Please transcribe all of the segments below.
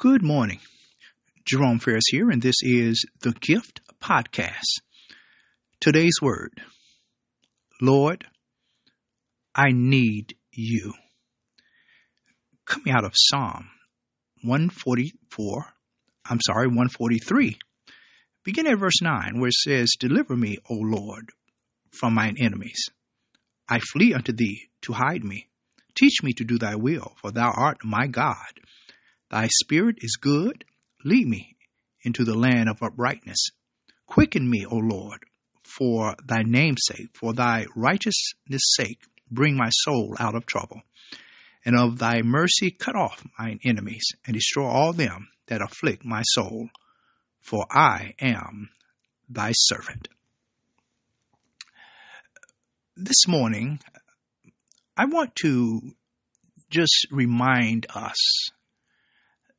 Good morning. Jerome Ferris here, and this is the Gift Podcast. Today's word Lord, I need you. Coming out of Psalm 144, I'm sorry, 143, beginning at verse 9, where it says, Deliver me, O Lord, from mine enemies. I flee unto thee to hide me. Teach me to do thy will, for thou art my God. Thy spirit is good. Lead me into the land of uprightness. Quicken me, O Lord, for thy name's sake, for thy righteousness' sake, bring my soul out of trouble. And of thy mercy cut off mine enemies, and destroy all them that afflict my soul, for I am thy servant. This morning, I want to just remind us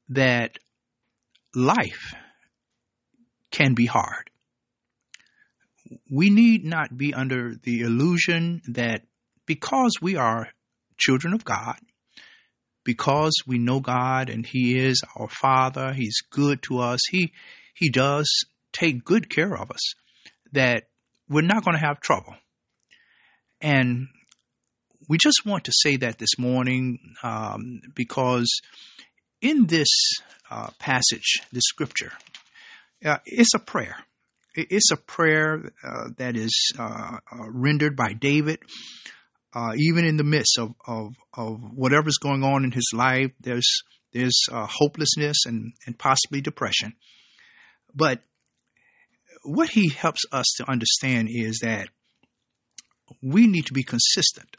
that life can be hard. We need not be under the illusion that because we are children of God, because we know God and He is our Father, He's good to us, He He does take good care of us, that we're not going to have trouble. And we just want to say that this morning um, because in this uh, passage, this scripture, uh, it's a prayer. It's a prayer uh, that is uh, uh, rendered by David. Uh, even in the midst of, of, of, whatever's going on in his life, there's there's hopelessness and, and possibly depression. But what he helps us to understand is that we need to be consistent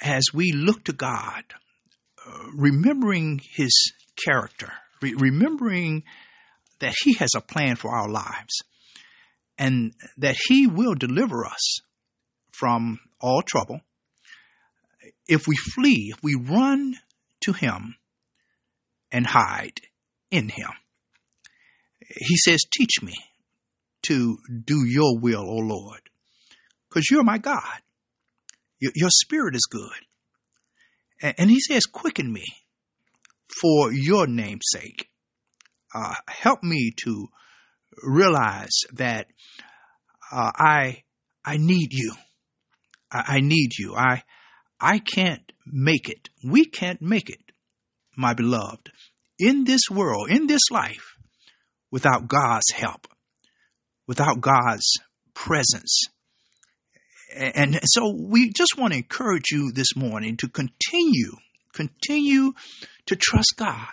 as we look to God, remembering His character, re- remembering that He has a plan for our lives, and that He will deliver us from all trouble if we flee, if we run to Him and hide in Him. He says, Teach me to do your will, O Lord, because you're my God. Your, your spirit is good. And, he says, Quicken me for your name's sake. Uh, help me to realize that uh, I I need you. I, I need you. I I can't make it. We can't make it, my beloved, in this world, in this life, without God's help, without God's presence, and so we just want to encourage you this morning to continue, continue to trust God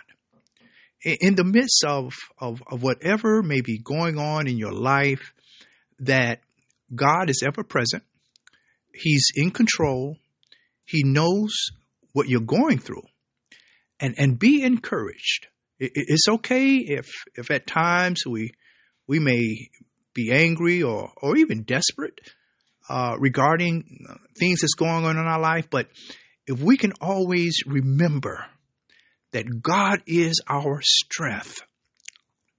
in the midst of, of, of whatever may be going on in your life, that God is ever present. He's in control. He knows what you're going through. And, and be encouraged. it's okay if, if at times we, we may be angry or, or even desperate uh, regarding things that's going on in our life, but if we can always remember that God is our strength,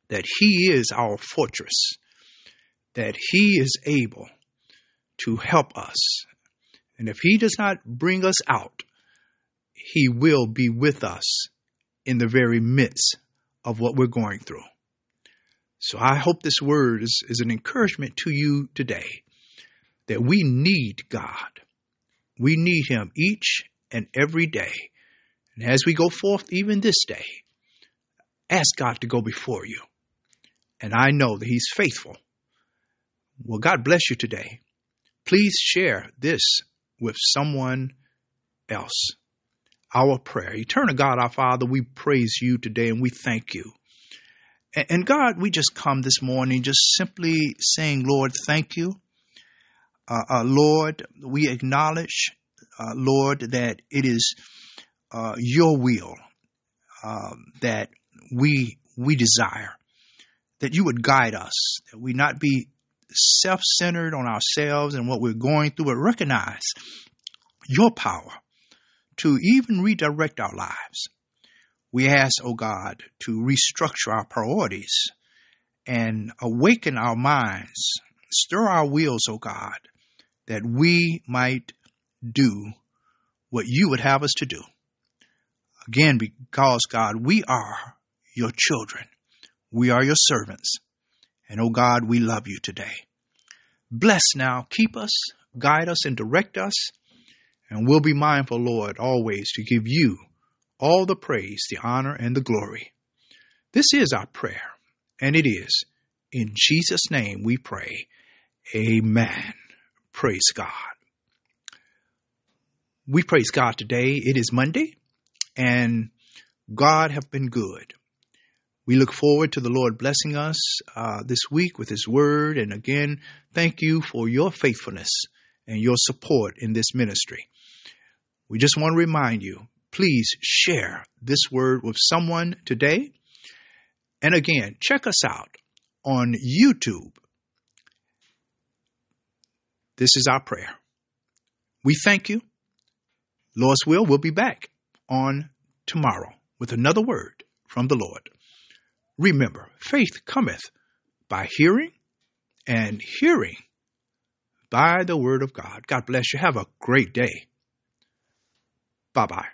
that He is our fortress, that He is able to help us. And if He does not bring us out, He will be with us in the very midst of what we're going through. So I hope this word is, is an encouragement to you today that we need God. We need Him each and every day. And as we go forth, even this day, ask God to go before you. And I know that He's faithful. Well, God bless you today. Please share this with someone else. Our prayer. Eternal God, our Father, we praise you today and we thank you. And God, we just come this morning just simply saying, Lord, thank you uh, uh, Lord, we acknowledge, uh, Lord, that it is uh, your will um, that we we desire, that you would guide us, that we not be self-centered on ourselves and what we're going through, but recognize your power to even redirect our lives. We ask, oh God, to restructure our priorities and awaken our minds, stir our wheels, oh God, that we might do what you would have us to do. Again, because God, we are your children. We are your servants. And oh God, we love you today. Bless now, keep us, guide us, and direct us. And we'll be mindful, Lord, always to give you all the praise, the honor, and the glory. This is our prayer, and it is in Jesus' name we pray. Amen. Praise God. We praise God today. It is Monday, and God have been good. We look forward to the Lord blessing us uh, this week with His Word. And again, thank you for your faithfulness and your support in this ministry. We just want to remind you please share this word with someone today. And again, check us out on YouTube. This is our prayer. We thank you. Lord's will, we'll be back on tomorrow with another word from the Lord. Remember, faith cometh by hearing, and hearing by the word of God. God bless you. Have a great day. Bye bye.